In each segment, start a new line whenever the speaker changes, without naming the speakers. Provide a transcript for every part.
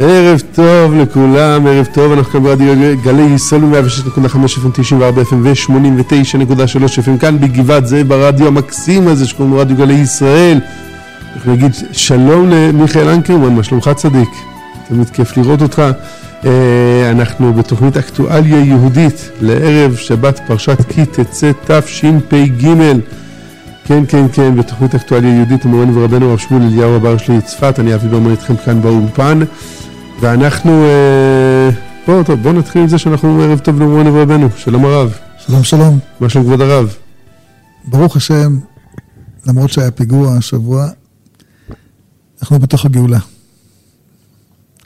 ערב טוב לכולם, ערב טוב, אנחנו כאן ברדיו גלי ישראל 106.5 FM, 94 FM ו-89.3 FM כאן בגבעת זאב ברדיו המקסים הזה שקוראים לו רדיו גלי ישראל. אנחנו נגיד שלום למיכאל אנקרמן, מה שלומך צדיק? תמיד כיף לראות אותך. אה, אנחנו בתוכנית אקטואליה יהודית לערב שבת פרשת כי תצא תשפ"ג. כן, כן, כן, בתוכנית אקטואליה יהודית מורנו ורבנו הרב שמואל אליהו הבר שלי צפת, אני אבי ברמן איתכם כאן באולפן. ואנחנו, אה, בואו טוב, בוא נתחיל עם זה שאנחנו ערב טוב למורנו ורבנו, שלום הרב.
שלום שלום.
מה שלום כבוד הרב?
ברוך השם, למרות שהיה פיגוע השבוע, אנחנו בתוך הגאולה.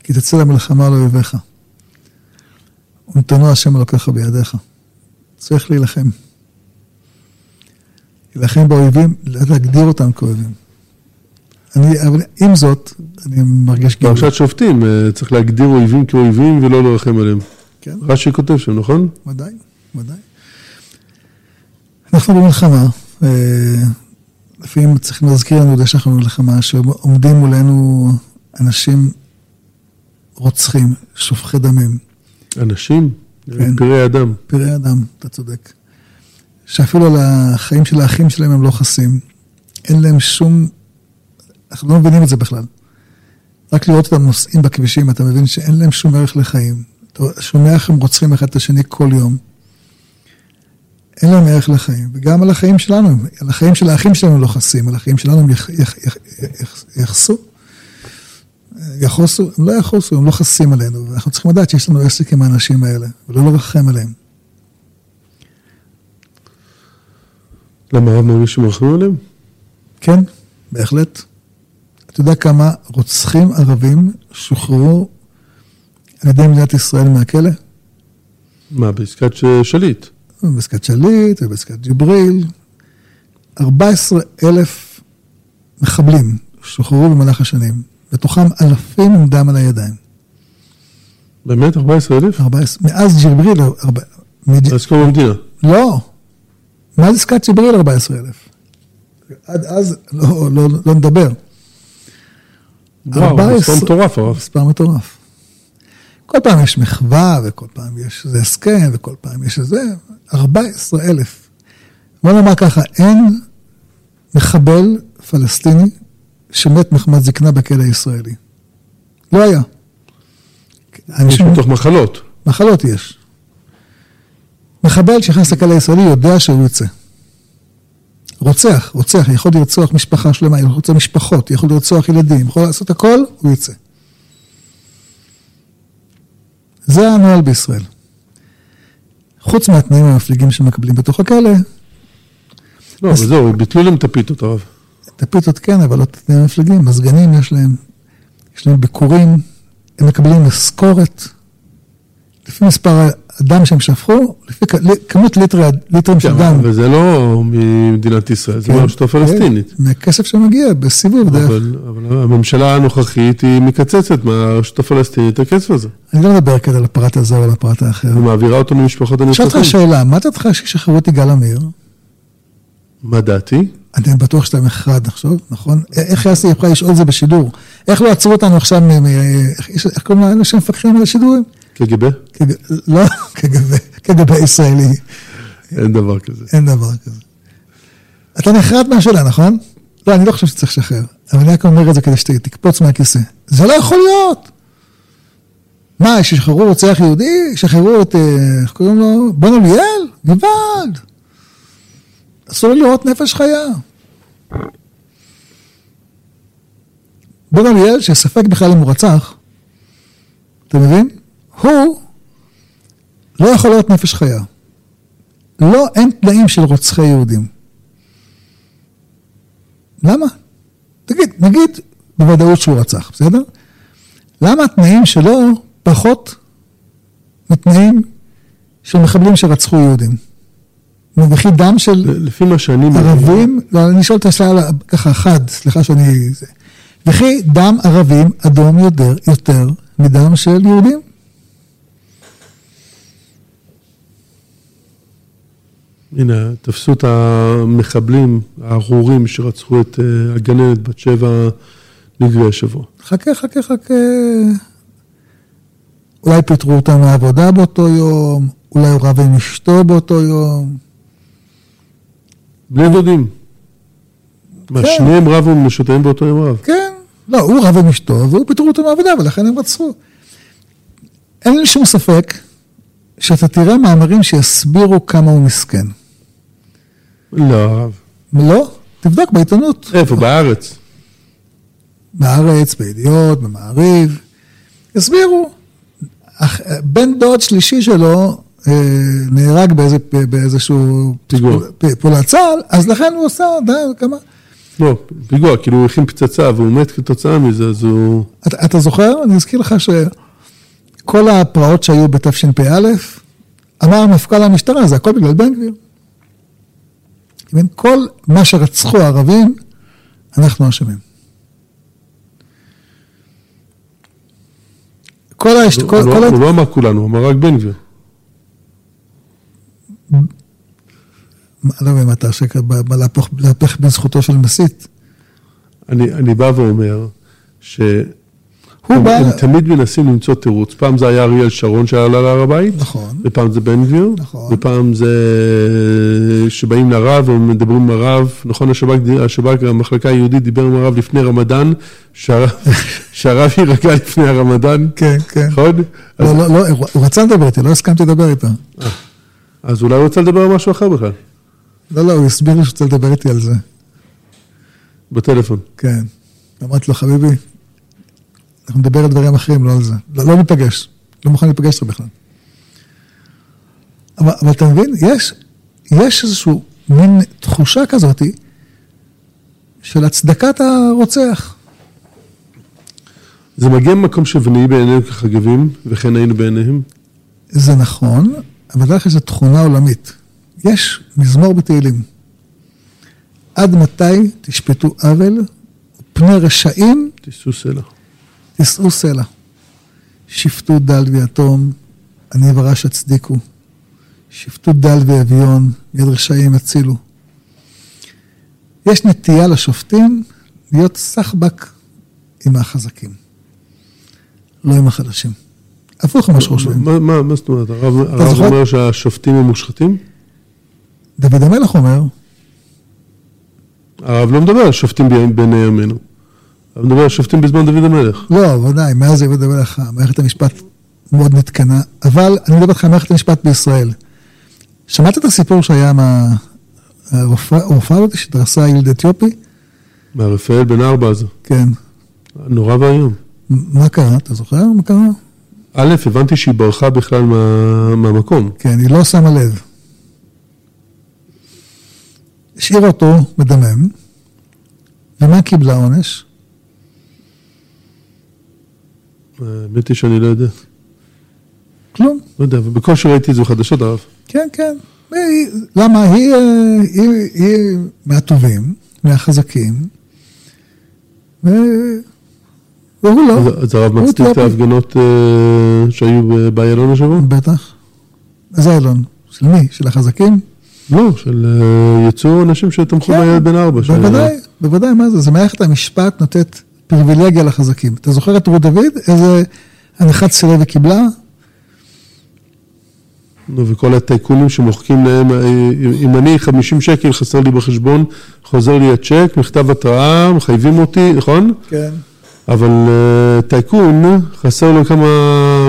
כי תצא למלחמה על אויביך. ונתנו השם אלוקיך בידיך. צריך להילחם. להילחם באויבים, להגדיר אותם כאויבים. אני, אבל עם זאת, אני מרגיש
גאולה. פרשת שופטים, אה, צריך להגדיר אויבים כאויבים ולא לרחם עליהם. כן. רש"י כותב שם, נכון?
ודאי, ודאי. אנחנו במלחמה, אה, לפעמים צריכים להזכיר לנו את שאנחנו במלחמה, שעומדים מולנו אנשים רוצחים, שופכי דמים.
אנשים? כן. פראי אדם.
פראי אדם, אתה צודק. שאפילו על החיים של האחים שלהם הם לא חסים. אין להם שום אנחנו לא מבינים את זה בכלל. רק לראות אותם נוסעים בכבישים, אתה מבין שאין להם שום ערך לחיים. אתה שומע איך הם רוצחים אחד את השני כל יום. אין להם ערך לחיים, וגם על החיים שלנו, על החיים של האחים שלנו לא חסים, על החיים שלנו הם יחסו, יחוסו, הם לא יחוסו, הם לא חסים עלינו, ואנחנו צריכים לדעת שיש לנו עסק עם האנשים האלה, ולא לרחם עליהם.
למה הרב מרגיש שמרחמים עליהם?
כן, בהחלט. אתה יודע כמה רוצחים ערבים שוחררו על ידי מדינת ישראל מהכלא?
מה, בעסקת שליט?
בעסקת שליט ובעסקת ג'יבריל. 14 אלף מחבלים שוחררו במהלך השנים, בתוכם אלפים עם דם על הידיים.
באמת? 14 אלף?
14, מאז ג'יבריל...
מאז קום המדינה.
לא, מאז עסקת ג'יבריל 14 אלף. עד אז לא, לא, לא נדבר.
וואו, מספר מטורף.
מספר מטורף. כל פעם יש מחווה, וכל פעם יש איזה הסכם, וכל פעם יש איזה... 14 אלף. בוא נאמר ככה, אין מחבל פלסטיני שמת מחמת זקנה בכלא הישראלי. לא היה.
יש מתוך מחלות.
מחלות יש. מחבל שנכנס לכלא הישראלי יודע שהוא יוצא. רוצח, רוצח, יכול לרצוח משפחה שלמה, יכול לרצוח משפחות, יכול לרצוח ילדים, יכול לעשות הכל, הוא יצא. זה הנוהל בישראל. חוץ מהתנאים המפליגים שמקבלים בתוך הכלא.
לא, אבל זהו, ביטלו להם את הפיתות, הרב.
את הפיתות כן, אבל לא את התנאים המפליגים. מזגנים יש להם, יש להם ביקורים, הם מקבלים משכורת. לפי מספר הדם שהם שפכו, לפי כמות ליטרי, ליטרים של דם.
וזה לא ממדינת ישראל, זה כן, מהרשות הפלסטינית.
כן, מהכסף שמגיע בסיבוב דרך.
אבל הממשלה הנוכחית היא מקצצת מהרשות הפלסטינית את הכסף הזה.
אני לא מדבר כאן על הפרט הזה או על הפרט האחר. היא
מעבירה אותו למשפחות הנרצחים.
שאלת אותך שאלה, מה דעתך שישחררו את יגאל עמיר?
מה דעתי?
אני בטוח שאתה אחד עכשיו, נכון? איך יעשי יכולה לשאול את זה בשידור? איך לא עצרו אותנו עכשיו, איך קוראים לאלה שמפקחים על השידורים?
קג"ב?
לא, קג"ב, קג"ב ישראלי.
אין דבר כזה.
אין דבר כזה. אתה נחרד מהשאלה, נכון? לא, אני לא חושב שצריך לשחרר, אבל אני רק אומר את זה כדי שתקפוץ מהכיסא. זה לא יכול להיות! מה, שישחררו רוצח יהודי? ישחררו את, אה, איך קוראים לו? בון אוליאל? גוואלד. אסור לראות נפש חיה. בון אוליאל, שספק בכלל אם הוא רצח, אתה מבין? הוא לא יכול להיות נפש חיה. לא, אין תנאים של רוצחי יהודים. למה? תגיד, נגיד בוודאות שהוא רצח, בסדר? למה התנאים שלו פחות מתנאים של מחבלים שרצחו יהודים? וכי דם של
לפי מה שאני
ערבים, לא, אני שואל את השאלה ככה חד, סליחה שאני... וכי דם ערבים אדום יותר, יותר מדם של יהודים?
הנה, תפסו את המחבלים הארורים שרצחו את אה, הגננת בת שבע נגבי השבוע.
חכה, חכה, חכה. אולי פיטרו אותם מהעבודה באותו יום, אולי הוא רב עם אשתו באותו יום.
בני דודים. מה,
כן.
שניהם רבו משותיהם באותו יום רב?
כן, לא, הוא רב עם אשתו, והוא פיטרו אותו מהעבודה, ולכן הם רצחו. אין לי שום ספק שאתה תראה מאמרים שיסבירו כמה הוא מסכן.
לא.
לא? תבדוק בעיתונות.
איפה? בארץ.
בארץ, בידיעות, במעריב. הסבירו. אח- בן דוד שלישי שלו אה, נהרג באיזה, באיזשהו
פיגוע.
פעולת צה"ל, אז לכן הוא עשה, די, כמה...
לא, פיגוע, כאילו הוא הכין פצצה והוא מת כתוצאה מזה, אז הוא...
אתה, אתה זוכר? אני אזכיר לך שכל הפרעות שהיו בתשפ"א, אמר מפכ"ל המשטרה, זה הכל בגלל בן גביר. אין כל מה שרצחו הערבים, אנחנו אשמים. כל ההשת...
הוא
כל,
לא-
כל...
הוא
ה-
לא אמר כולנו, הוא אמר רק בן גביר.
לא מבין מה אתה עושה, להפך- בזכותו של מסית.
אני, אני בא ואומר ש...
הוא
הם,
בא...
הם תמיד מנסים למצוא תירוץ. פעם זה היה אריאל שרון שעלה להר הבית,
נכון.
ופעם זה בן גביר,
נכון.
ופעם זה שבאים לרב ומדברים עם הרב. נכון, השב"כ, השב"כ, המחלקה היהודית דיבר עם הרב לפני רמדאן, שהרב, שהרב יירגע לפני הרמדאן,
כן, כן.
נכון? אז,
לא, לא, לא, הוא- הוא רצה לדבר איתי, לא הסכמתי לדבר איתו.
אז אולי הוא רוצה לדבר על משהו אחר בכלל,
לא, לא, הוא הסביר לי שהוא רוצה לדבר איתי על זה.
בטלפון.
כן. אמרתי לו, חביבי, אנחנו נדבר על דברים אחרים, לא על זה. לא, לא ניפגש. לא מוכן להיפגש איתך בכלל. אבל, אבל אתה מבין, יש, יש איזושהי מין תחושה כזאת של הצדקת הרוצח.
זה מגיע ממקום שבנאי בעינינו כחגבים, וכן היינו בעיניהם.
זה נכון, אבל לך יש תכונה עולמית. יש מזמור בתהילים. עד מתי תשפטו עוול, ופני רשעים
תישאו סלע.
תישאו סלע. שפטו דל ויתום, אני ורש הצדיקו. שפטו דל ואביון, יד רשעים הצילו. יש נטייה לשופטים להיות סחבק עם החזקים, לא עם החלשים. הפוך ממה שחושבים.
מה, מה, מה זאת אומרת? הרב, הרב
זוכר?
אומר שהשופטים הם מושחתים?
דוד המלך אומר,
הרב לא מדבר על שופטים ב- בעיני ימינו. הרב מדבר על שופטים בזמן דוד המלך.
לא, ודאי, מאז יהודה המלך, מערכת המשפט מאוד נתקנה, אבל אני מדבר איתך על מערכת המשפט בישראל. שמעת את הסיפור שהיה. הרופאה הרופאה הזאת שדרסה ילד אתיופי?
מהרפאל בן ארבע הזה.
כן.
נורא ואיום.
מה קרה? אתה זוכר מה קרה?
א', הבנתי שהיא ברחה בכלל מה, מהמקום.
כן, היא לא שמה לב. השאירה אותו מדמם, ומה קיבלה עונש?
האמת היא שאני לא יודע.
כלום.
לא יודע, ובקושי ראיתי את זה בחדשות הרב.
כן, כן. למה? היא, אה, היא, היא מהטובים, מהחזקים, ו... והוא לא.
אז, אז הרב מצדיק את. ההפגנות אה, שהיו באיילון השבוע?
בטח. איזה אילון? של מי? של החזקים?
לא, של אה, יצאו אנשים שתמכו בילד בן ארבע.
כן, בוודאי, בוודאי, מה זה? זה מערכת המשפט נותנת פריבילגיה לחזקים. אתה זוכר את רות דוד? איזה הנחת סירב היא קיבלה?
נו, וכל הטייקונים שמוחקים להם, אה, אם אני 50 שקל חסר לי בחשבון, חוזר לי הצ'ק, מכתב התראה, מחייבים אותי, נכון?
כן.
אבל אה, טייקון, חסר לו כמה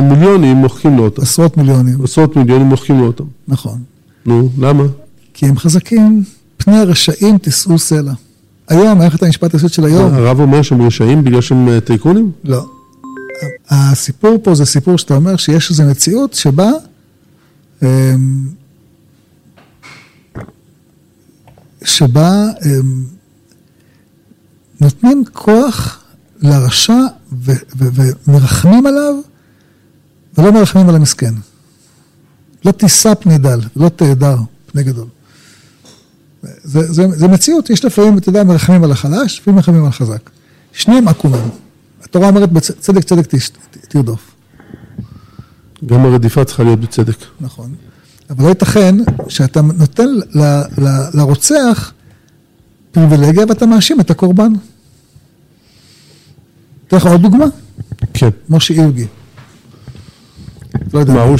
מיליונים, מוחקים לו אותם.
עשרות מיליונים,
עשרות מיליונים מוחקים לו אותם.
נכון.
נו, למה?
כי הם חזקים, פני הרשעים תישאו סלע. היום, מערכת המשפט הישראלית של היום,
הרב אומר שהם רשעים בגלל שהם אה, טייקונים?
לא. הסיפור פה זה סיפור שאתה אומר שיש איזו מציאות שבה אמ, שבה אמ, נותנים כוח לרשע ומרחמים עליו ולא מרחמים על המסכן. לא תישא פני דל, לא תהדר פני גדול. זה, זה, זה מציאות, יש לפעמים, אתה יודע, מרחמים על החלש, לפעמים מרחמים על החזק. שניהם עקומים. התורה אומרת, בצדק צדק תש- תרדוף.
גם הרדיפה צריכה להיות בצדק.
נכון. אבל לא ייתכן שאתה נותן ל, ל, לרוצח פריבילגיה ואתה מאשים את הקורבן. אתן לך עוד דוגמה?
כן.
משה אירגי. לא יודע.
מה הוא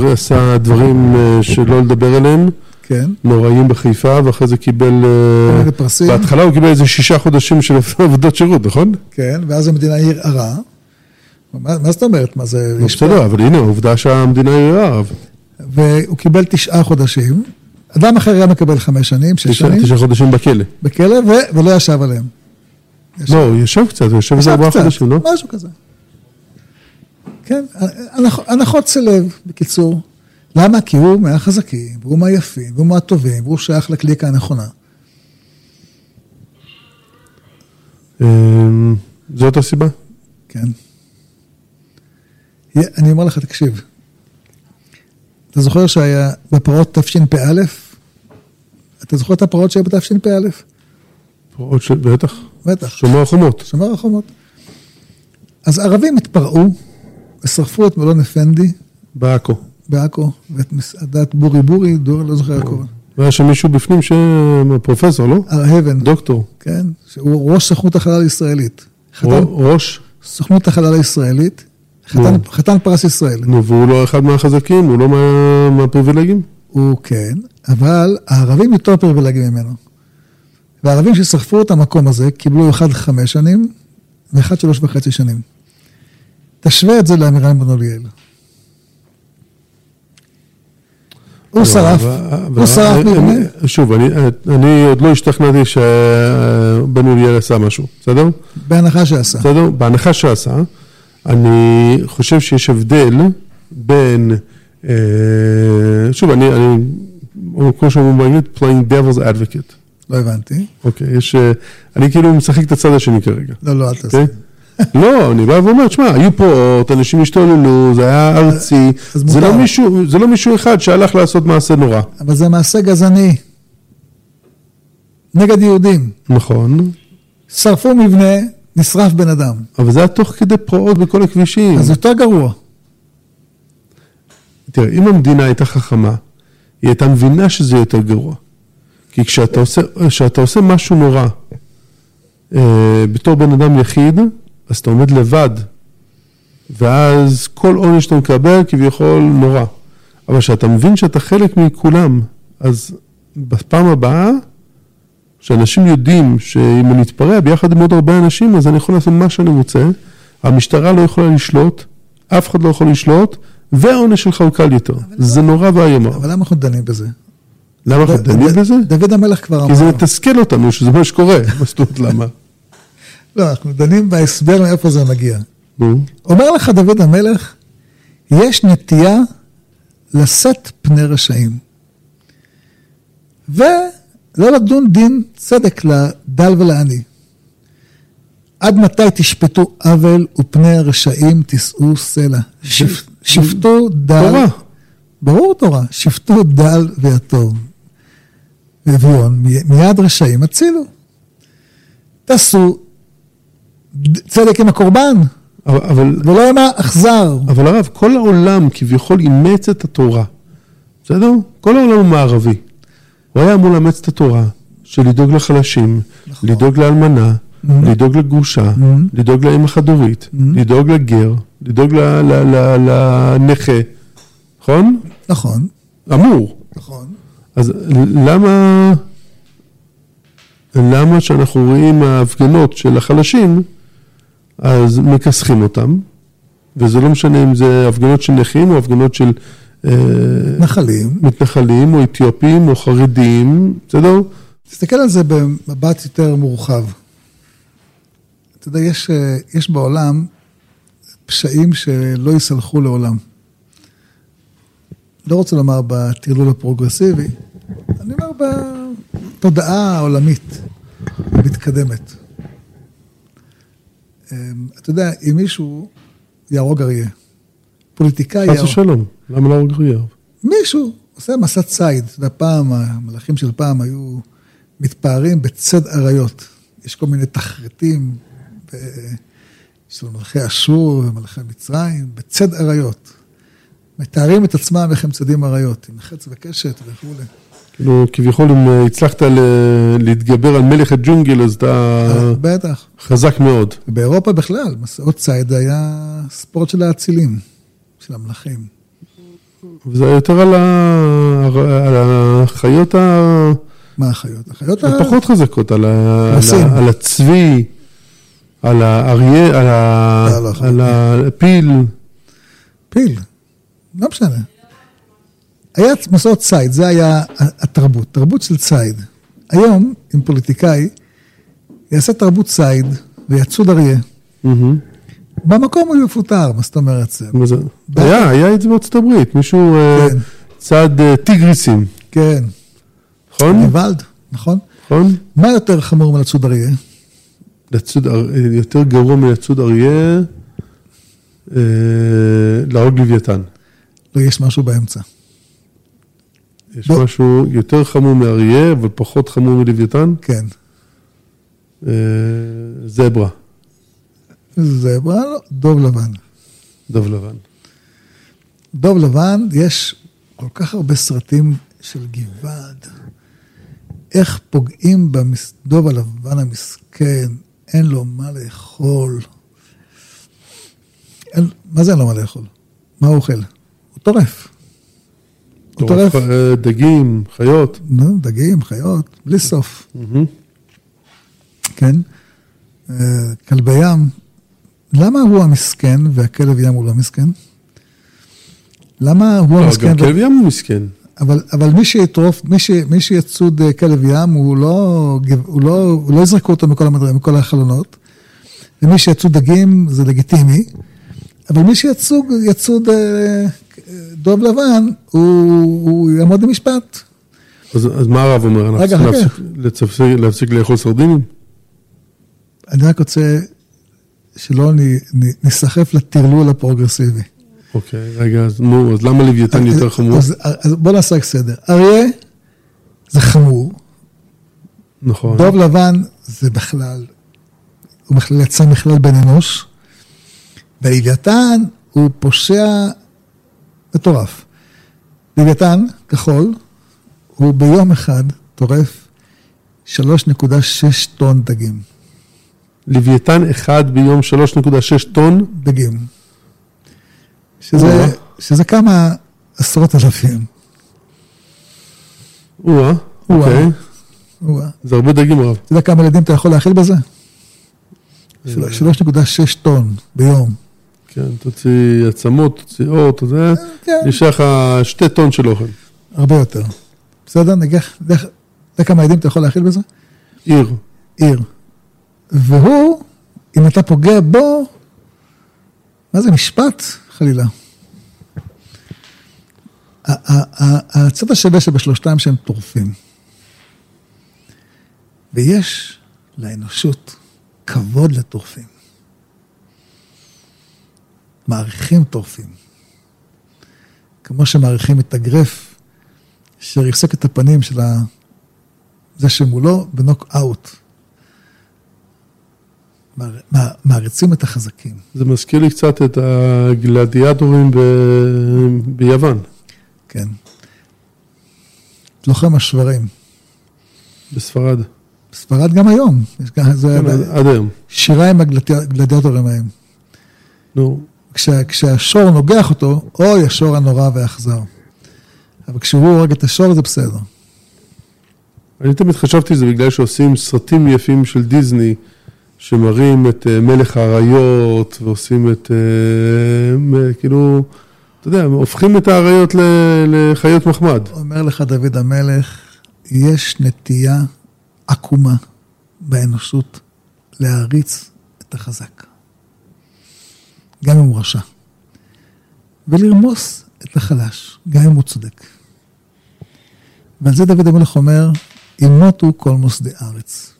שעשה דברים אה, שלא לדבר עליהם,
כן.
נוראים בחיפה, ואחרי זה קיבל... אה,
מיני פרסים.
בהתחלה הוא קיבל איזה שישה חודשים של עבודות שירות, נכון?
כן, ואז המדינה ערערה. מה, מה זאת אומרת? מה זה...
לא בסדר, אבל הנה, העובדה שהמדינה ערערה.
והוא קיבל תשעה חודשים. אדם אחר היה מקבל חמש שנים, שש שנים,
תשעה חודשים בכלא.
בכלא, ו- ולא ישב עליהם. ישב-
לא, הוא יושב קצת, הוא יושב איזה ארבעה חודשים, לא?
משהו כזה. כן, הנח- הנחות סלב, בקיצור. למה? כי הוא מהחזקים, והוא מהיפים, והוא מהטובים, והוא שייך לקליקה הנכונה.
אמ, זאת הסיבה?
כן. אני אומר לך, תקשיב. אתה זוכר שהיה בפרעות תשפ"א? אתה זוכר את הפרעות שהיו בתשפ"א?
עוד ש... בטח.
בטח.
שומר החומות.
שומר החומות. אז ערבים התפרעו ושרפו את מלון אפנדי
בעכו.
בעכו, ואת מסעדת בורי בורי, דור, לא זוכר קוראים.
והיה שם מישהו בפנים ש... פרופסור, לא?
הר הבן,
דוקטור.
כן, שהוא ראש סוכנות החלל הישראלית.
ראש.
סוכנות החלל הישראלית, חתן, פרס ישראל.
נו, והוא לא אחד מהחזקים, הוא לא מה- מהפריבילגים?
הוא כן, אבל הערבים יותר פריבילגיים ממנו. והערבים ששרפו את המקום הזה קיבלו אחד חמש שנים ואחד שלוש וחצי שנים. תשווה את זה לאמירן בן אוליאל. הוא
לא,
שרף, הוא שרף מבנה.
שוב, אני- עוד לא השתכנעתי שבן אוליאל עשה משהו, בסדר?
בהנחה שעשה.
בסדר? בהנחה שעשה, אני חושב שיש הבדל בין, אה, שוב, אני, כמו שאומרים באנגלית, playing devil's advocate.
לא הבנתי.
אוקיי, יש, אה, אני כאילו משחק את הצד השני כרגע.
לא, לא, אל תעשה.
לא, אני בא ואומר, תשמע, היו פרעות, אנשים השתוללו, זה היה ארצי, זה. לא מישהו, זה לא מישהו אחד שהלך לעשות מעשה נורא.
אבל זה מעשה גזעני. נגד יהודים.
נכון,
שרפו מבנה, נשרף בן אדם.
אבל זה היה תוך כדי פרעות בכל הכבישים.
אז יותר גרוע.
תראה, אם המדינה הייתה חכמה, היא הייתה מבינה שזה יותר גרוע. כי כשאתה עושה, כשאתה עושה משהו נורא, אה, בתור בן אדם יחיד, אז אתה עומד לבד, ואז כל עונש שאתה מקבל כביכול נורא. אבל כשאתה מבין שאתה חלק מכולם, אז בפעם הבאה, שאנשים יודעים שאם אני אתפרע ביחד עם עוד הרבה אנשים, אז אני יכול לעשות מה שאני רוצה, המשטרה לא יכולה לשלוט, אף אחד לא יכול לשלוט, והעונש שלך הוא קל יותר. זה נורא ואיום.
אבל למה אנחנו דנים בזה?
למה אנחנו דנים בזה?
דוד המלך כבר אמר.
כי זה מתסכל אותנו שזה מה שקורה. מה זאת אומרת למה?
לא, אנחנו דנים בהסבר מאיפה זה מגיע. אומר לך דוד המלך, יש נטייה לשאת פני רשעים. ולא לדון דין צדק לדל ולעני. עד מתי תשפטו עוול ופני רשעים תישאו סלע? שפ- שפטו דל...
תורה.
ברור תורה, שפטו דל ויתום. ואביון, מי- מיד רשעים הצילו. תעשו צדק עם הקורבן,
אבל,
ולא עם האכזר.
אבל הרב, כל העולם כביכול אימץ את התורה. בסדר? כל העולם הוא מערבי. הוא היה אמור לאמץ את התורה של לדאוג לחלשים,
נכון.
לדאוג לאלמנה, לדאוג לגרושה, לדאוג לאם החד-הורית, לדאוג לגר, לדאוג לנכה, נכון?
נכון,
אמור.
נכון.
אז למה, למה שאנחנו רואים ההפגנות של החלשים, אז מכסחים אותם, וזה לא משנה אם זה הפגנות של נכים או הפגנות של אה,
נחלים.
מתנחלים או אתיופים או חרדים, בסדר?
תסתכל על זה במבט יותר מורחב. אתה יודע, יש, אה, יש בעולם פשעים שלא ייסלחו לעולם. לא רוצה לומר בטרלול הפרוגרסיבי, אני אומר בתודעה העולמית המתקדמת. אה, אתה יודע, אם מישהו יהרוג אריה, פוליטיקאי
חס
יהרוג...
ושלום, למה להרוג אריה?
מישהו עושה מסע ציד. אתה יודע, פעם, המלאכים של פעם היו מתפארים בצד אריות. יש כל מיני תחריטים ב- של מלכי אשור ומלכי מצרים, בצד אריות. מתארים את עצמם איך הם צדים אריות, עם חץ וקשת וכולי.
כאילו, כביכול אם אה, הצלחת להתגבר על מלך הג'ונגל, אז אתה
בטח.
חזק מאוד.
באירופה בכלל, מסעות ציד היה ספורט של האצילים, של המלכים.
וזה היה יותר על, ה... על החיות ה-
מה החיות? החיות ה...
הפחות חזקות, על, ה... הצבי, על האריה, על, ה...
לא, לא,
על הפיל.
פיל, לא משנה. היה מסעות ציד, זה היה התרבות, תרבות של ציד. היום, אם פוליטיקאי יעשה תרבות ציד ויצוד אריה. במקום הוא יפוטר, מה זאת אומרת זה?
היה, היה את זה בארצות הברית, מישהו אה,
כן.
צד אה, טיגריסים,
כן,
נכון?
גוואלד, נכון?
נכון?
מה יותר חמור מלצוד אריה?
לצוד, אר- אה, יותר גרוע מלצוד אריה, אה, להרוג לוויתן.
לא, יש משהו באמצע.
יש
לא.
משהו יותר חמור מאריה, אבל פחות חמור מלוויתן,
כן.
אה, זברה,
זברה, לא, דוב לבן.
דוב לבן.
דוב לבן, יש כל כך הרבה סרטים של גבעד. איך פוגעים בדוב הלבן המסכן, אין לו מה לאכול. אין, מה זה אין לו מה לאכול? מה הוא אוכל? הוא טורף. הוא טורף.
אה, דגים, חיות.
דגים, חיות, בלי סוף. כן? אה, כלבי ים. למה הוא המסכן והכלב ים הוא לא מסכן? למה הוא
לא,
המסכן?
גם כלב ים הוא מסכן.
אבל, אבל מי שיטרוף, מי, ש, מי שיצוד אה, כלב ים, הוא לא, הוא לא, הוא לא יזרקו אותו מכל, המדר, מכל החלונות. ומי שיצוד דגים זה לגיטימי, אבל מי שיצוד יצוד דוב לבן, הוא, הוא יעמוד למשפט.
אז, אז מה הרב אומר? אנחנו
רגע,
צריכים
רגע.
להפסיק, להפסיק, להפסיק לאכול סרדינים?
אני רק רוצה שלא נ- נ- ניסחף לטרלול הפרוגרסיבי.
אוקיי, רגע, אז נו, אז למה לוויתן יותר חמור?
אז, אז בוא נעשה סדר. אריה זה חמור,
נכון.
דוב לבן זה בכלל, הוא בכלל יצא מכלל בן אנוש, ולוויתן הוא פושע מטורף. לוויתן, כחול, הוא ביום אחד טורף 3.6 טון דגים.
לוויתן אחד ביום 3.6 טון?
דגים. שזה. שזה כמה עשרות אלפים.
או-אה,
או-אה.
אוקיי.
וואו.
זה הרבה דגים רב.
אתה יודע כמה ילדים אתה יכול להאכיל בזה?
אה.
3.6 טון ביום.
כן, תוציא עצמות, תוציא אור, אתה יודע,
כן.
נשאר לך שתי טון של אוכל.
הרבה יותר. בסדר? נגיד, אתה יודע כמה ילדים אתה יכול להאכיל בזה?
עיר.
עיר. והוא, אם אתה פוגע בו, מה זה משפט? חלילה. הצד השווה שבשלושתם שהם טורפים. ויש לאנושות כבוד לטורפים. מעריכים טורפים. כמו שמעריכים את הגרף שריסק את הפנים של ה... זה שמולו בנוק אאוט. מער- מע- מעריצים את החזקים.
זה מזכיר לי קצת את הגלדיאטורים ב... ביוון,
כן. לוחם השברים.
בספרד.
ספרד גם היום. יש גם, זה
כן, עד- עד היום.
שירה עם הגלדיאטורים ההם.
נו,
כשה, כשהשור נוגח אותו, אוי, השור הנורא והאכזר. אבל כשהוא הורג את השור זה בסדר.
אני תמיד חשבתי שזה בגלל שעושים סרטים יפים של דיסני, שמראים את אה, מלך האריות, ועושים את, אה, כאילו, אתה יודע, הופכים את האריות לחיות מחמד.
אומר לך דוד המלך, יש נטייה עקומה באנושות להעריץ את החזק. גם אם הוא רשע. ולרמוס את החלש, גם אם הוא צודק. ועל זה דוד המלך אומר, ימותו כל מוסדי ארץ.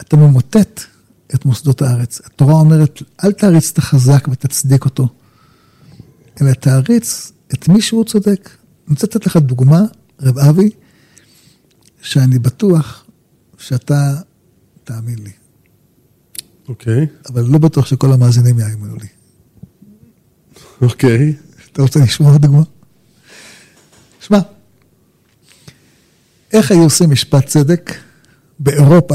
אתה ממוטט את מוסדות הארץ. התורה אומרת, אל תעריץ את החזק ותצדיק אותו, אלא תעריץ את מי שהוא צודק. אני רוצה לתת לך דוגמה, רב אבי, שאני בטוח שאתה תאמין לי,
אוקיי,
אבל לא בטוח שכל המאזינים יאמינו לי.
אוקיי.
אתה רוצה לשמוע דוגמה? שמע, איך היו עושים משפט צדק באירופה,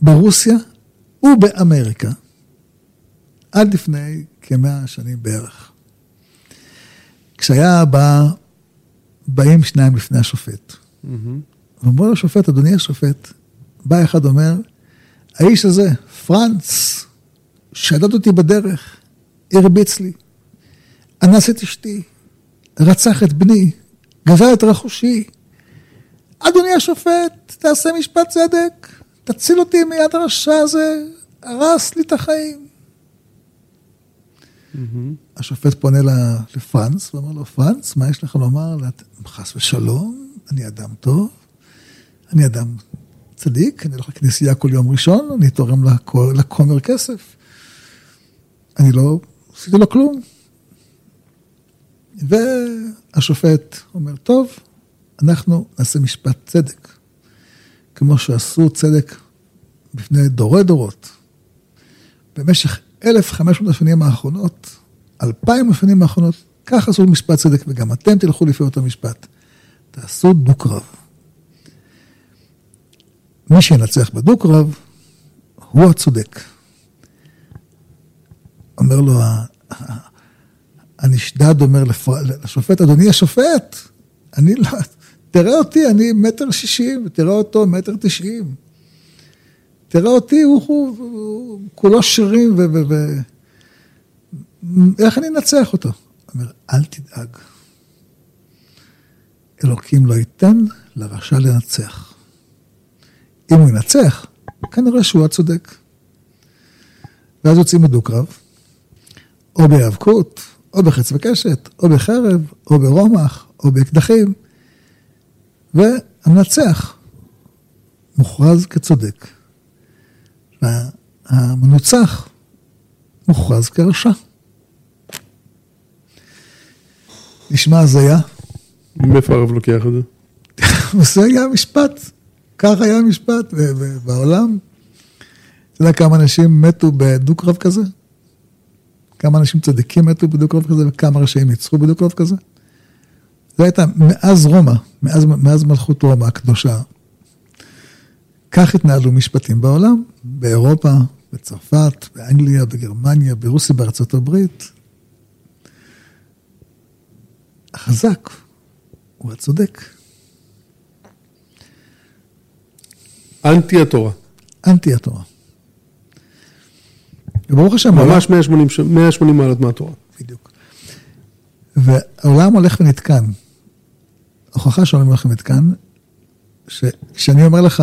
ברוסיה ובאמריקה, עד לפני כמאה שנים בערך. כשהיה בא, באים שניים לפני השופט. ואומר לשופט, אדוני השופט, בא אחד אומר, האיש הזה, פרנץ, שדד אותי בדרך, הרביץ לי, אנס את אשתי, רצח את בני, גזל את רכושי. אדוני השופט, תעשה משפט צדק, תציל אותי מיד הרשע הזה, הרס לי את החיים. השופט פונה לפרנס, ואומר לו, פרנס, מה יש לך לומר? חס ושלום, אני אדם טוב, אני אדם צדיק, אני הולך לכנסייה כל יום ראשון, אני תורם לכומר כסף. אני לא עשיתי לו כלום. והשופט אומר, טוב, אנחנו נעשה משפט צדק. כמו שעשו צדק בפני דורי דורות. במשך 1,500 השנים האחרונות, 2,000 השנים האחרונות, ככה עשו משפט צדק, וגם אתם תלכו לפי אותו משפט. תעשו דו-קרב. מי שינצח בדו-קרב, הוא הצודק. אומר לו, הנשדד אומר לשופט, אדוני השופט, אני לא, תראה אותי, אני מטר שישים, ותראה אותו מטר תשעים. תראה אותי, הוא, הוא, הוא כולו שירים, ו... ו, ו איך אני אנצח אותו? הוא אומר, אל תדאג. אלוקים לא ייתן לרשע לנצח. אם הוא ינצח, כנראה שהוא הצודק. ואז יוצאים בדו-קרב, או בהיאבקות, או בחץ וקשת, או בחרב, או ברומח, או באקדחים, והמנצח מוכרז כצודק. והמנוצח מוכרז כרשע. נשמע הזיה.
מאיפה הרב לוקח את זה?
זה היה המשפט, כך היה המשפט בעולם. אתה יודע כמה אנשים מתו בדו-קרב כזה? כמה אנשים צדיקים מתו בדו-קרב כזה וכמה רשעים ניצחו בדו-קרב כזה? זה הייתה מאז רומא, מאז, מאז מלכות רומא הקדושה. כך התנהלו משפטים בעולם, באירופה, בצרפת, באנגליה, בגרמניה, ברוסיה, בארצות הברית. החזק הוא הצודק.
אנטי התורה.
אנטי התורה. וברוך השם...
ממש 180, 180 מעלות מהתורה.
בדיוק. והעולם הולך ונתקן. הוכחה שהעולם הולך ונתקן, שכשאני אומר לך,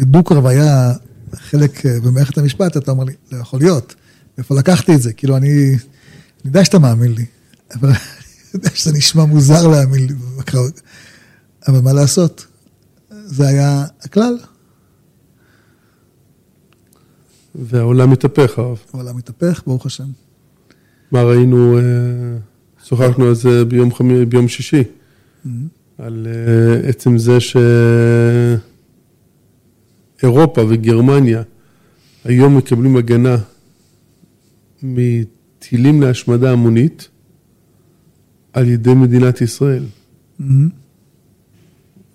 דו-קרב היה חלק אה, במערכת המשפט, אתה אומר לי, לא יכול להיות. איפה לקחתי את זה? כאילו, אני, אני יודע שאתה מאמין לי, אבל אני יודע שזה נשמע מוזר להאמין לי. אבל מה לעשות? זה היה הכלל.
והעולם מתהפך, הרב.
העולם מתהפך, ברוך השם.
מה ראינו, אה, שוחחנו על זה ביום, חמי, ביום שישי, mm-hmm. על uh, עצם זה שאירופה וגרמניה היום מקבלים הגנה מטילים להשמדה המונית על ידי מדינת ישראל. Mm-hmm.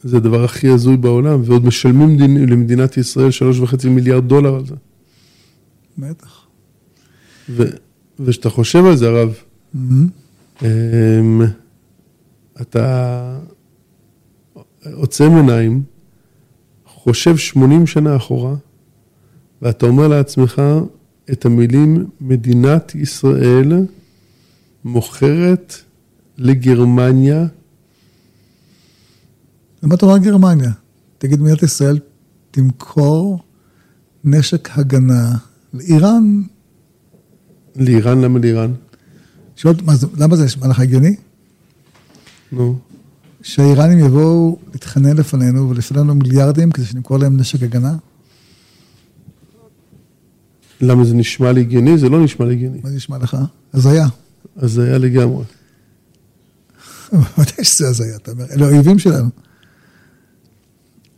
זה הדבר הכי הזוי בעולם, ועוד משלמים למדינת ישראל שלוש וחצי מיליארד דולר על זה.
בטח.
וכשאתה חושב על זה, הרב, mm-hmm. אתה עוצם עיניים, חושב 80 שנה אחורה, ואתה אומר לעצמך את המילים, מדינת ישראל מוכרת לגרמניה.
למה אתה אומר גרמניה? תגיד, מדינת ישראל תמכור נשק הגנה לאיראן.
לאיראן? למה לאיראן?
שואל, מה זה, למה זה נשמע לך הגיוני?
נו.
שהאיראנים יבואו להתחנן לפנינו ולפנינו מיליארדים כדי שנמכור להם נשק הגנה?
למה זה נשמע לי הגיוני? זה לא נשמע לי הגיוני.
מה נשמע לך? הזיה.
הזיה לגמרי.
ודאי שזה הזיה, אתה אומר, אלה האויבים שלנו.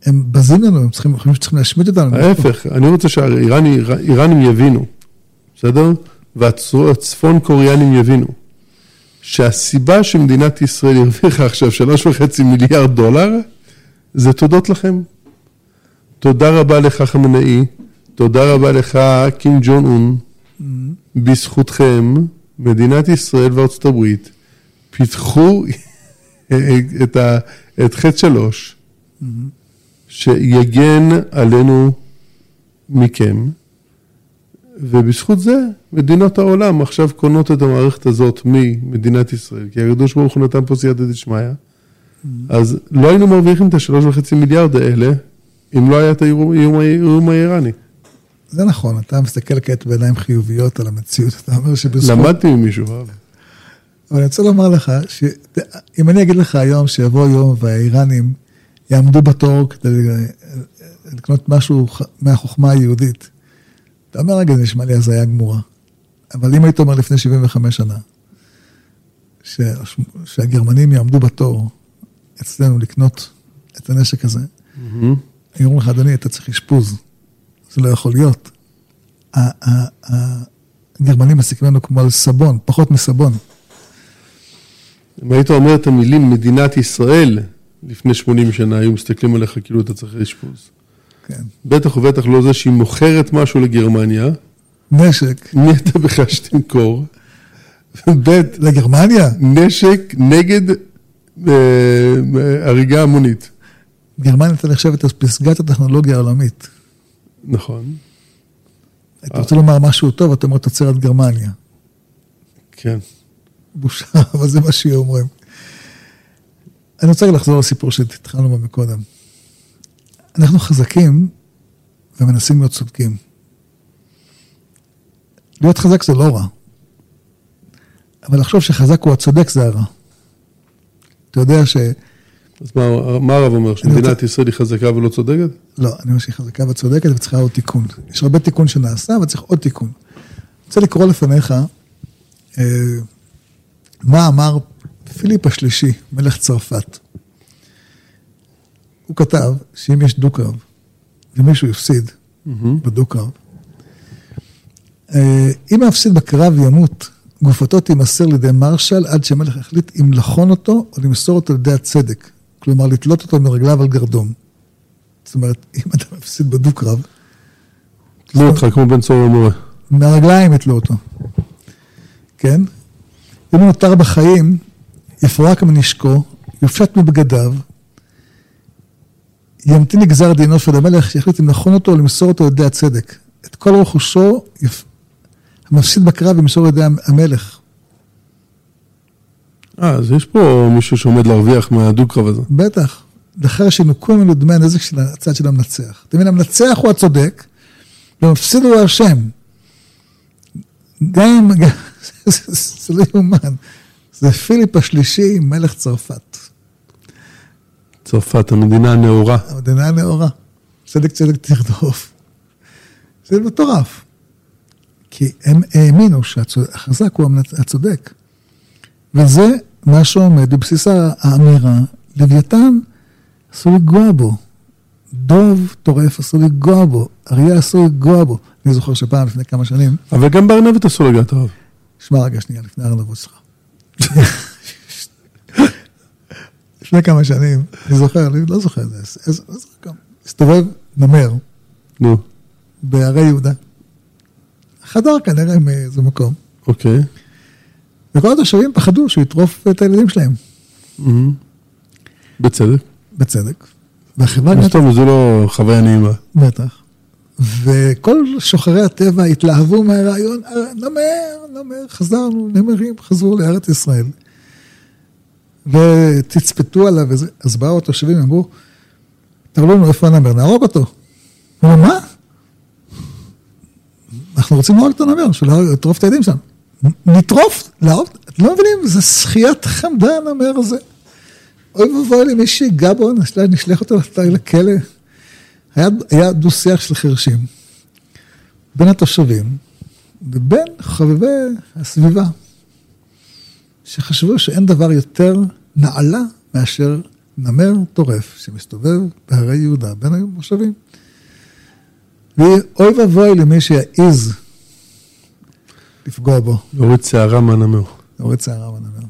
הם בזים לנו, הם צריכים, חושבים שצריכים להשמיד אותנו.
ההפך, אני רוצה שהאיראנים יבינו, בסדר? והצפון קוריאנים יבינו, שהסיבה שמדינת ישראל הרוויחה עכשיו שלוש וחצי מיליארד דולר, זה תודות לכם. תודה רבה לך חמנאי, תודה רבה לך קים ג'ון און. בזכותכם, מדינת ישראל וארצות הברית פיתחו את, ה, את חטא שלוש, שיגן עלינו מכם, ובזכות זה מדינות העולם עכשיו קונות את המערכת הזאת ממדינת ישראל, כי הקדוש ברוך הוא נתן פה סייעתא דשמיא, אז לא היינו מרוויחים את השלוש וחצי מיליארד האלה, אם לא היה את האיום האיראני.
זה נכון, אתה מסתכל כעת בעיניים חיוביות על המציאות, אתה אומר שבזכות...
למדתי ממישהו, אבל.
אבל אני רוצה לומר לך, שאם אני אגיד לך היום שיבוא יום והאיראנים יעמדו בתור כדי לקנות משהו מהחוכמה היהודית, אתה אומר, רגע, זה נשמע לי הזיה גמורה. אבל אם היית אומר לפני 75 שנה, ש... שהגרמנים יעמדו בתור אצלנו לקנות את הנשק הזה, mm-hmm. היו אומרים לך, אדוני, אתה צריך אשפוז. זה לא יכול להיות. הגרמנים מסיקים לנו כמו על סבון, פחות מסבון.
אם היית אומר את המילים מדינת ישראל לפני 80 שנה, היו מסתכלים עליך כאילו אתה צריך אשפוז. כן. בטח ובטח לא זה שהיא מוכרת משהו לגרמניה.
נשק.
מי אתה בכלל שתמכור?
ב' לגרמניה?
נשק נגד אה, הריגה המונית.
גרמניה הייתה נחשבת אז פסגת הטכנולוגיה העולמית.
נכון.
אתה רוצה לומר משהו טוב, אתה אומר תוצרת גרמניה.
כן.
בושה, אבל זה מה שהיא אומרים. אני רוצה לחזור לסיפור שהתחלנו בו מקודם. אנחנו חזקים ומנסים להיות צודקים. להיות חזק זה לא רע, אבל לחשוב שחזק הוא הצודק זה הרע. אתה יודע ש...
אז מה, מה הרב אומר, שמדינת רוצה... ישראל היא חזקה ולא צודקת?
לא, אני אומר שהיא חזקה וצודקת וצריכה עוד תיקון. יש הרבה תיקון שנעשה, אבל צריך עוד תיקון. אני רוצה לקרוא לפניך אה, מה אמר פיליפ השלישי, מלך צרפת. הוא כתב שאם יש דו-קרב, ומישהו הפסיד mm-hmm. בדו-קרב, אה, אם המפסיד בקרב ימות, גופתו תימסר לידי מרשל עד שהמלך יחליט אם לחון אותו או למסור אותו לידי הצדק. כלומר, לתלות אותו מרגליו על גרדום. זאת אומרת, אם אתה מפסיד בדו-קרב...
תלו אותך כמו בן צור ומורה.
מהרגליים יתלו אותו. כן? אם הוא נותר בחיים, יפרק מנשקו, יופשט מבגדיו, ימתין לגזר דינו של המלך, שיחליט אם נכון אותו או למסור אותו לידי הצדק. את כל רכושו, יפ... המפסיד בקרב ימסור לידי המלך.
אה, אז יש פה מישהו שעומד להרוויח מהדו-קרב הזה.
בטח. לאחר שנוכו ממנו דמי הנזק של הצד של המנצח. אתה מבין, המנצח הוא הצודק, והמפסיד הוא האשם. גם, גם זה לא יאומן. זה פיליפ השלישי, מלך צרפת.
צרפת, המדינה הנאורה.
המדינה הנאורה. צדק צדק תרדוף. זה מטורף. כי הם האמינו שהחזק הוא הצודק. וזה מה שעומד בבסיס האמירה, לוויתן אסור לגוע בו. דוב טורף אסור לגוע בו, אריה אסור לגוע בו. אני זוכר שפעם, לפני כמה שנים...
אבל גם בארנבת אסור לגעת הרב.
שמע רגע שנייה, לפני הארנבות שלך. לפני כמה שנים, אני זוכר, אני לא זוכר את זה, הסתובב נמר.
נו.
בהרי יהודה. חדר כנראה מאיזה מקום.
אוקיי.
וכל התושבים פחדו שהוא יטרוף את הילדים שלהם.
בצדק.
בצדק.
והחברה... טוב, זה לא חוויה נעימה.
בטח. וכל שוחרי הטבע התלהבו מהרעיון, נמר, נמר, חזרנו, נמרים חזרו לארץ ישראל. ותצפתו עליו אז באו התושבים, אמרו, תראו לנו איפה הנמר, נהרוג אותו. אמרו, מה? אנחנו רוצים להרוג את הנמר, שלא יטרוף את הילדים שלנו. נטרוף, להרוג, אתם לא מבינים, זה שחיית חמדה הנמר הזה. אוי ואבוי לי, מי שיגע בו, נשלח אותו לכלא. היה, היה דו-שיח של חרשים בין התושבים ובין חובבי הסביבה, שחשבו שאין דבר יותר נעלה מאשר נמר טורף שמסתובב בהרי יהודה בין המושבים. ואוי ואבוי למי שיעז לפגוע בו.
להוריד שערה מהנמר.
להוריד שערה מהנמר.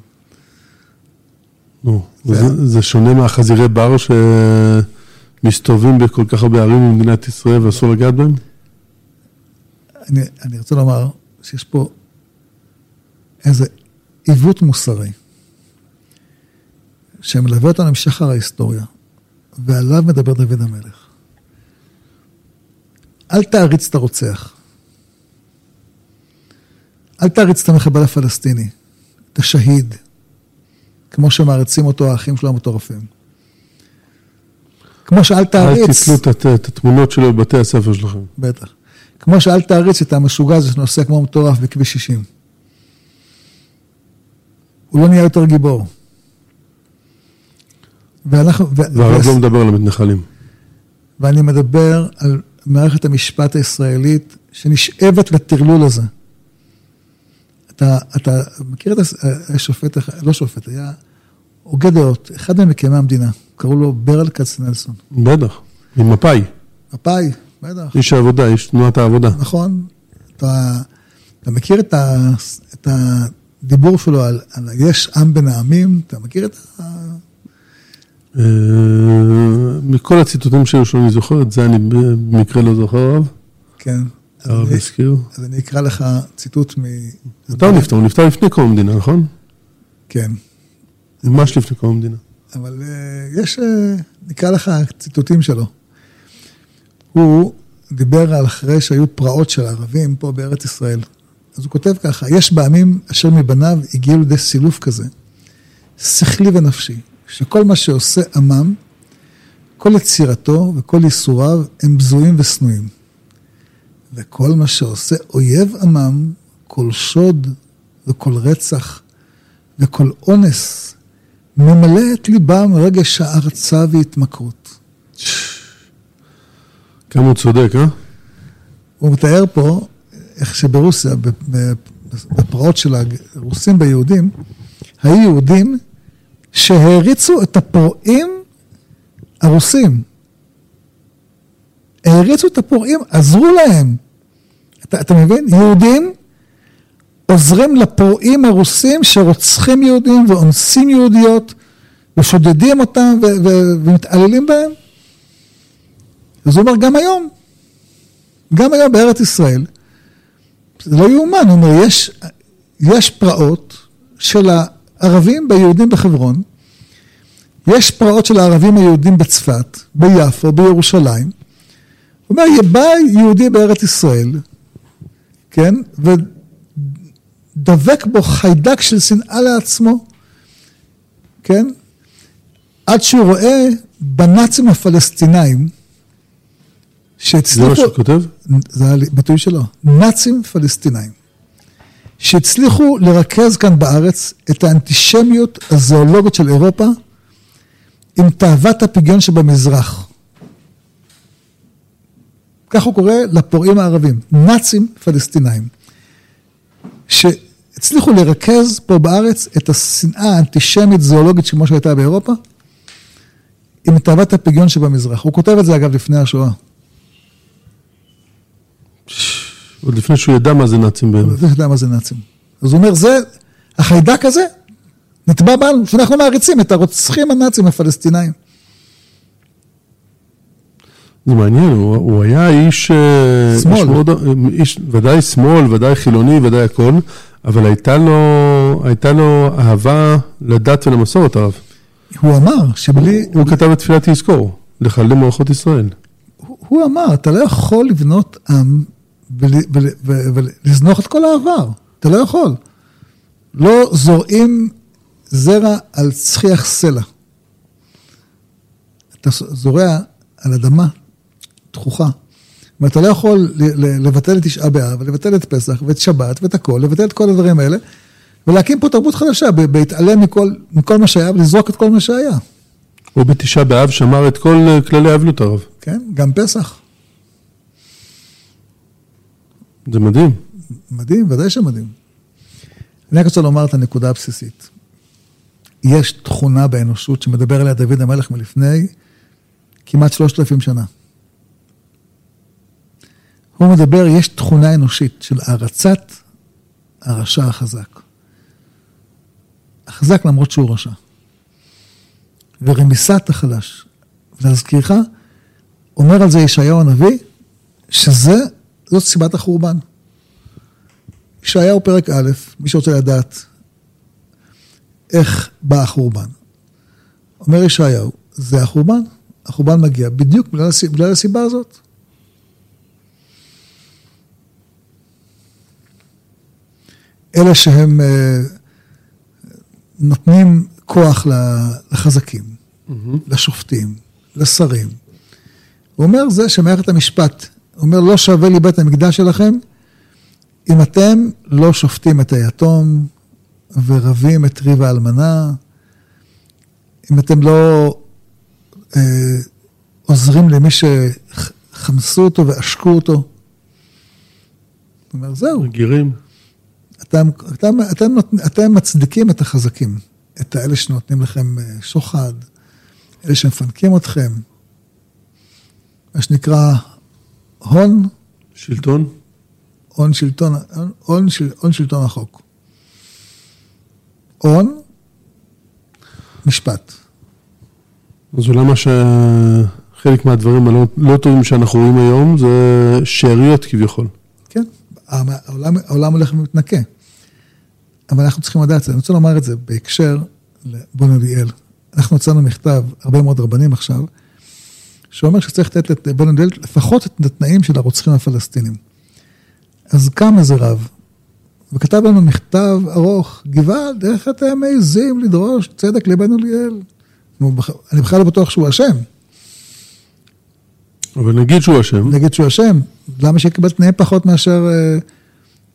נו, זה, זה שונה מהחזירי בר ש... מסתובבים בכל כך הרבה ערים במדינת ישראל ואסור לגעת בהם?
אני, אני רוצה לומר שיש פה איזה עיוות מוסרי שמלווה אותנו משחר ההיסטוריה, ועליו מדבר דוד המלך. אל תעריץ את הרוצח. אל תעריץ את המחבל הפלסטיני, את השהיד, כמו שמעריצים אותו האחים שלו המטורפים. כמו שאל תעריץ...
אל תתלו את, התמונות שלו בבתי הספר שלכם.
בטח. כמו שאל תעריץ את המשוגע הזה שנוסע כמו מטורף בכביש 60. הוא לא נהיה יותר גיבור.
ואנחנו... והרב לא מדבר על המתנחלים.
ואני מדבר על מערכת המשפט הישראלית שנשאבת לטרלול הזה. אתה, אתה מכיר את השופט, לא שופט, היה הוגה דעות, אחד ממקימי המדינה, קראו לו ברל כצנלסון.
בטח, ממפא"י.
מפא"י, בטח.
איש העבודה, איש תנועת העבודה.
נכון. אתה, אתה מכיר את, ה, את הדיבור שלו על, על יש עם בין העמים? אתה מכיר את ה...
אה, מכל הציטוטים שלו, אני זוכר את זה, אני במקרה לא זוכר רב.
כן.
הרב הזכיר.
אז אני אקרא לך ציטוט מ...
מתי הוא נפטר? הוא נפטר לפני קום המדינה, נכון?
כן.
ממש לפני קום המדינה.
אבל uh, יש, uh, נקרא לך ציטוטים שלו. הוא דיבר על אחרי שהיו פרעות של ערבים פה בארץ ישראל. אז הוא כותב ככה, יש בעמים אשר מבניו הגיעו לידי סילוף כזה, שכלי ונפשי, שכל מה שעושה עמם, כל יצירתו וכל ייסוריו הם בזויים ושנואים. וכל מה שעושה אויב עמם, כל שוד וכל רצח וכל אונס, ממלא את ליבם רגש הערצה והתמכרות.
כמה הוא צודק, אה?
הוא מתאר פה איך שברוסיה, בפרעות של הרוסים ביהודים, היו יהודים שהעריצו את הפורעים הרוסים. העריצו את הפורעים, עזרו להם. אתה, אתה מבין? יהודים עוזרים לפורעים הרוסים שרוצחים יהודים ואונסים יהודיות ושודדים אותם ו- ו- ומתעללים בהם. אז הוא אומר, גם היום, גם היום בארץ ישראל, זה לא יאומן, הוא אומר, יש, יש פרעות של הערבים ביהודים בחברון, יש פרעות של הערבים היהודים בצפת, ביפו, בירושלים. הוא אומר, בא יהודי בארץ ישראל, כן, ודבק בו חיידק של שנאה לעצמו, כן, עד שהוא רואה בנאצים הפלסטינאים, שהצליחו...
זה מה שהוא כותב?
זה הביטוי שלו, נאצים פלסטינאים, שהצליחו לרכז כאן בארץ את האנטישמיות הזואולוגית של אירופה עם תאוות הפגיון שבמזרח. כך הוא קורא לפורעים הערבים, נאצים פלסטינאים, שהצליחו לרכז פה בארץ את השנאה האנטישמית זואולוגית כמו שהייתה באירופה, עם תאוות הפגיון שבמזרח. הוא כותב את זה אגב לפני השואה.
עוד לפני שהוא ידע מה זה נאצים באמת.
לפני שהוא ידע מה זה נאצים. אז הוא אומר, זה, החיידק הזה נטבע בנו, שאנחנו מעריצים את הרוצחים הנאצים הפלסטינאים.
זה מעניין, הוא, הוא היה איש... אה,
שמאל.
איש מאוד, איש, ודאי שמאל, ודאי חילוני, ודאי הכל, אבל הייתה לו, הייתה לו אהבה לדת ולמסורת הרב.
הוא אמר שבלי...
הוא, הוא כתב את תפילת יזכור, לחללי מערכות ישראל.
הוא, הוא אמר, אתה לא יכול לבנות עם ולזנוח את כל העבר, אתה לא יכול. לא זורעים זרע על צחיח סלע. אתה זורע על אדמה דחוכה. ואתה לא יכול לבטל את תשעה באב, ולבטל את פסח, ואת שבת, ואת הכל, לבטל את כל הדברים האלה, ולהקים פה תרבות חדשה, בהתעלם מכל, מכל מה שהיה, ולזרוק את כל מה שהיה.
הוא בתשעה באב שמר את כל כללי האבלות הרב.
כן, גם פסח.
זה מדהים.
מדהים, ודאי שמדהים. אני רק רוצה לומר את הנקודה הבסיסית. יש תכונה באנושות שמדבר עליה דוד המלך מלפני כמעט שלושת אלפים שנה. הוא מדבר, יש תכונה אנושית של הערצת הרשע החזק. החזק למרות שהוא רשע. ורמיסת החלש. להזכירך אומר על זה ישעיהו הנביא, שזה, זאת סיבת החורבן. ישעיהו פרק א', מי שרוצה לדעת איך בא החורבן. אומר ישעיהו, זה החורבן, החורבן מגיע בדיוק בגלל הסיבה הזאת. אלה שהם אה, נותנים כוח לחזקים, mm-hmm. לשופטים, לשרים. הוא אומר זה שמערכת המשפט, הוא אומר לא שווה לי בית המקדש שלכם אם אתם לא שופטים את היתום ורבים את ריב האלמנה, אם אתם לא אה, עוזרים למי שחמסו אותו ועשקו אותו. הוא אומר, זהו.
מגירים.
אתם, אתם, אתם, אתם מצדיקים את החזקים, את האלה שנותנים לכם אה, שוחד, אלה שמפנקים אתכם, מה שנקרא הון.
שלטון?
הון שלטון, הון, של, הון שלטון החוק. הון, משפט.
אז אולי מה שחלק מהדברים הלא לא טובים שאנחנו רואים היום זה שאריות כביכול.
כן, העולם, העולם הולך ומתנקה. אבל אנחנו צריכים לדעת את זה. אני רוצה לומר את זה בהקשר לבון אליאל. אנחנו הוצאנו מכתב, הרבה מאוד רבנים עכשיו, שאומר שצריך לתת לבון אליאל לפחות את התנאים של הרוצחים הפלסטינים. אז קם איזה רב, וכתב לנו מכתב ארוך, גבעד, איך אתם מעזים לדרוש צדק לבן אליאל? אני בכלל לא בטוח שהוא אשם.
אבל נגיד שהוא אשם.
נגיד שהוא אשם, למה שיקבל תנאים פחות מאשר אה,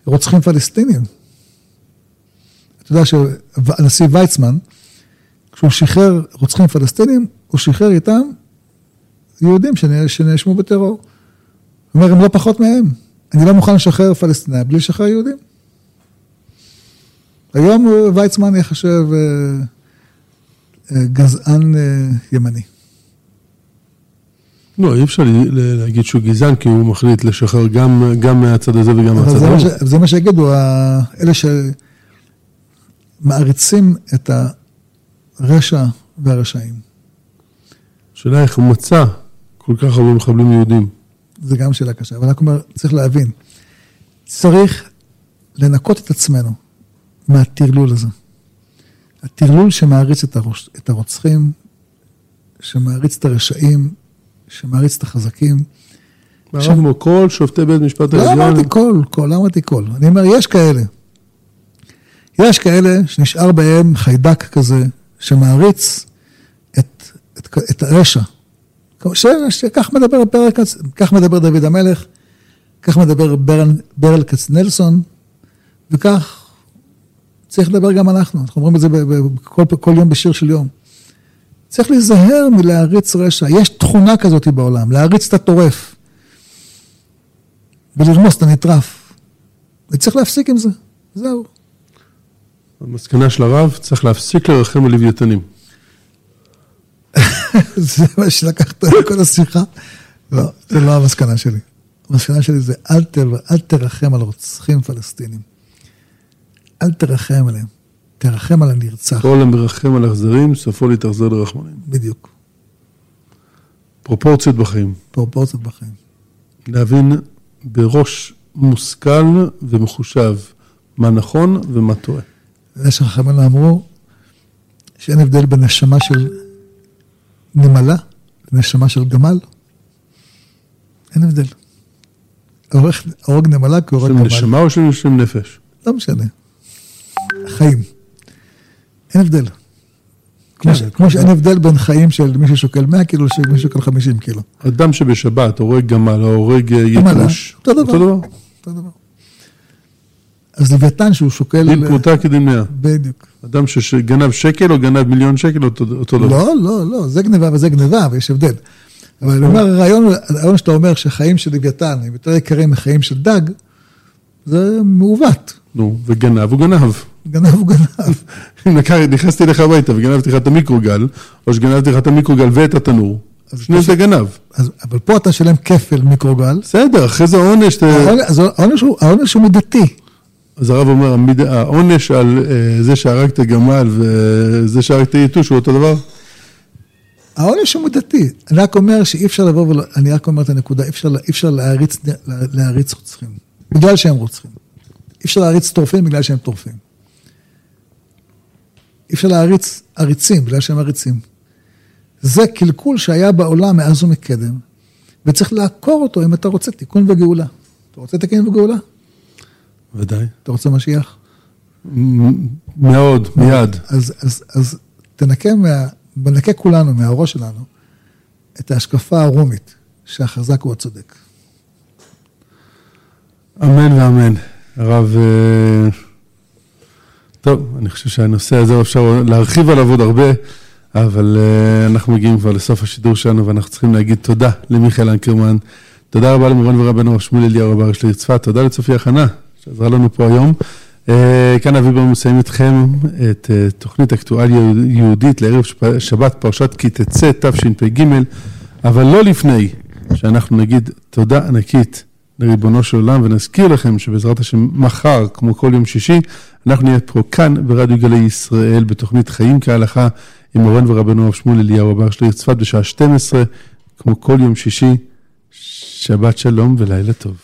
רוצחים פלסטינים? אתה יודע שהנשיא ויצמן, כשהוא שחרר רוצחים פלסטינים, הוא שחרר איתם יהודים שנאשמו בטרור. הוא אומר, הם לא פחות מהם. אני לא מוכן לשחרר פלסטינים בלי לשחרר יהודים. היום ויצמן יחשב אה, אה, גזען אה, ימני.
לא, אי אפשר להגיד שהוא גזען, כי הוא מחליט לשחרר גם, גם מהצד הזה וגם מהצד הזה.
זה מה שיגידו, אלה שמעריצים את הרשע והרשעים.
השאלה איך הוא מצא כל כך הרבה מחבלים יהודים.
זה גם שאלה קשה, אבל אני אומר, צריך להבין, צריך לנקות את עצמנו מהטרלול הזה. הטרלול שמעריץ את, הרוש, את הרוצחים, שמעריץ את הרשעים, שמעריץ את החזקים.
הרב ש... כל שופטי בית משפט
העליון. לא אמרתי כל, כל, לא אמרתי כל. אני אומר, יש כאלה. יש כאלה שנשאר בהם חיידק כזה, שמעריץ את, את, את הרשע. שכך מדבר מדבר דוד המלך, כך מדבר ברל, ברל כצנלסון, וכך צריך לדבר גם אנחנו. אנחנו אומרים את זה בכל, כל יום בשיר של יום. צריך להיזהר מלהריץ רשע. יש תכונה כזאת בעולם, להריץ את הטורף. ולרמוס את הנטרף. וצריך להפסיק עם זה, זהו.
המסקנה של הרב, צריך להפסיק לרחם על לוויתנים.
זה מה שלקחת כל השיחה. לא, זה לא המסקנה שלי. המסקנה שלי זה אל, תל, אל תרחם על רוצחים פלסטינים. אל תרחם עליהם. תרחם על הנרצח.
כל המרחם על אכזרים, סופו להתאכזר לרחמנים.
בדיוק.
פרופורציות בחיים.
פרופורציות בחיים.
להבין בראש מושכל ומחושב מה נכון ומה טועה.
זה שחכמינו אמרו שאין הבדל בין נשמה של נמלה לנשמה של גמל. אין הבדל. הורג נמלה כהורג גמל.
של נשמה או של נפש?
לא משנה. חיים. אין הבדל. כמו, ש, כמו שאין הבדל בין חיים של מי ששוקל 100 קילו לשל מי ששוקל 50 קילו.
אדם שבשבת הורג גמל או הורג אה, יתוש.
אותו דבר. אותו דבר. אז לוויתן שהוא שוקל...
דין פרוטה כדין מאה.
בדיוק.
אדם שגנב שקל או גנב מיליון שקל, אותו, אותו דבר.
לא, לא, לא, זה גניבה וזה גניבה, ויש הבדל. אבל אני אומר, הרעיון, שאתה אומר שחיים של לוויתן הם יותר יקרים מחיים של דג, זה מעוות.
נו, וגנב הוא גנב.
גנב הוא גנב.
אם נכנסתי אליך הביתה וגנבתי לך את המיקרוגל, או שגנבתי לך את המיקרוגל ואת התנור, שניהם זה גנב.
אבל פה אתה שלם כפל מיקרוגל.
בסדר, אחרי זה העונש...
העונש הוא מידתי.
אז הרב אומר, העונש על אה, זה שהרגת גמל וזה שהרגת יתוש הוא אותו דבר?
העונש הוא מידתי. אני רק אומר שאי אפשר לבוא ול... אני רק אומר את הנקודה, אי אפשר, אי אפשר להריץ, להריץ רוצחים. בגלל שהם רוצחים. אי אפשר להריץ טורפים בגלל שהם טורפים. אי אפשר להריץ עריצים בגלל שהם עריצים. זה קלקול שהיה בעולם מאז ומקדם, וצריך לעקור אותו אם אתה רוצה תיקון וגאולה. אתה רוצה תיקון וגאולה?
ודאי.
אתה רוצה משיח?
מאוד, מיד.
אז, אז, אז תנקה, מה, ננקה כולנו מהראש שלנו את ההשקפה הרומית שהחזק הוא הצודק.
אמן ואמן. הרב, אה, טוב, אני חושב שהנושא הזה אפשר להרחיב עליו עוד הרבה, אבל אה, אנחנו מגיעים כבר לסוף השידור שלנו ואנחנו צריכים להגיד תודה למיכאל אנקרמן. תודה רבה למורן ורבנו שמואל אליהו רבה הראש לרצפת, תודה לצופי הכנה שעזרה לנו פה היום. אה, כאן אבי בר מסיים איתכם את תוכנית אקטואליה יהודית לערב שבת פרשת כי תצא תשפ"ג, אבל לא לפני שאנחנו נגיד תודה ענקית לריבונו של עולם, ונזכיר לכם שבעזרת השם מחר, כמו כל יום שישי, אנחנו נהיה פה כאן ברדיו גלי ישראל בתוכנית חיים כהלכה עם מורן ורבנו הרב שמואל אליהו הבר שלי צפת בשעה 12, כמו כל יום שישי. שבת שלום ולילה טוב.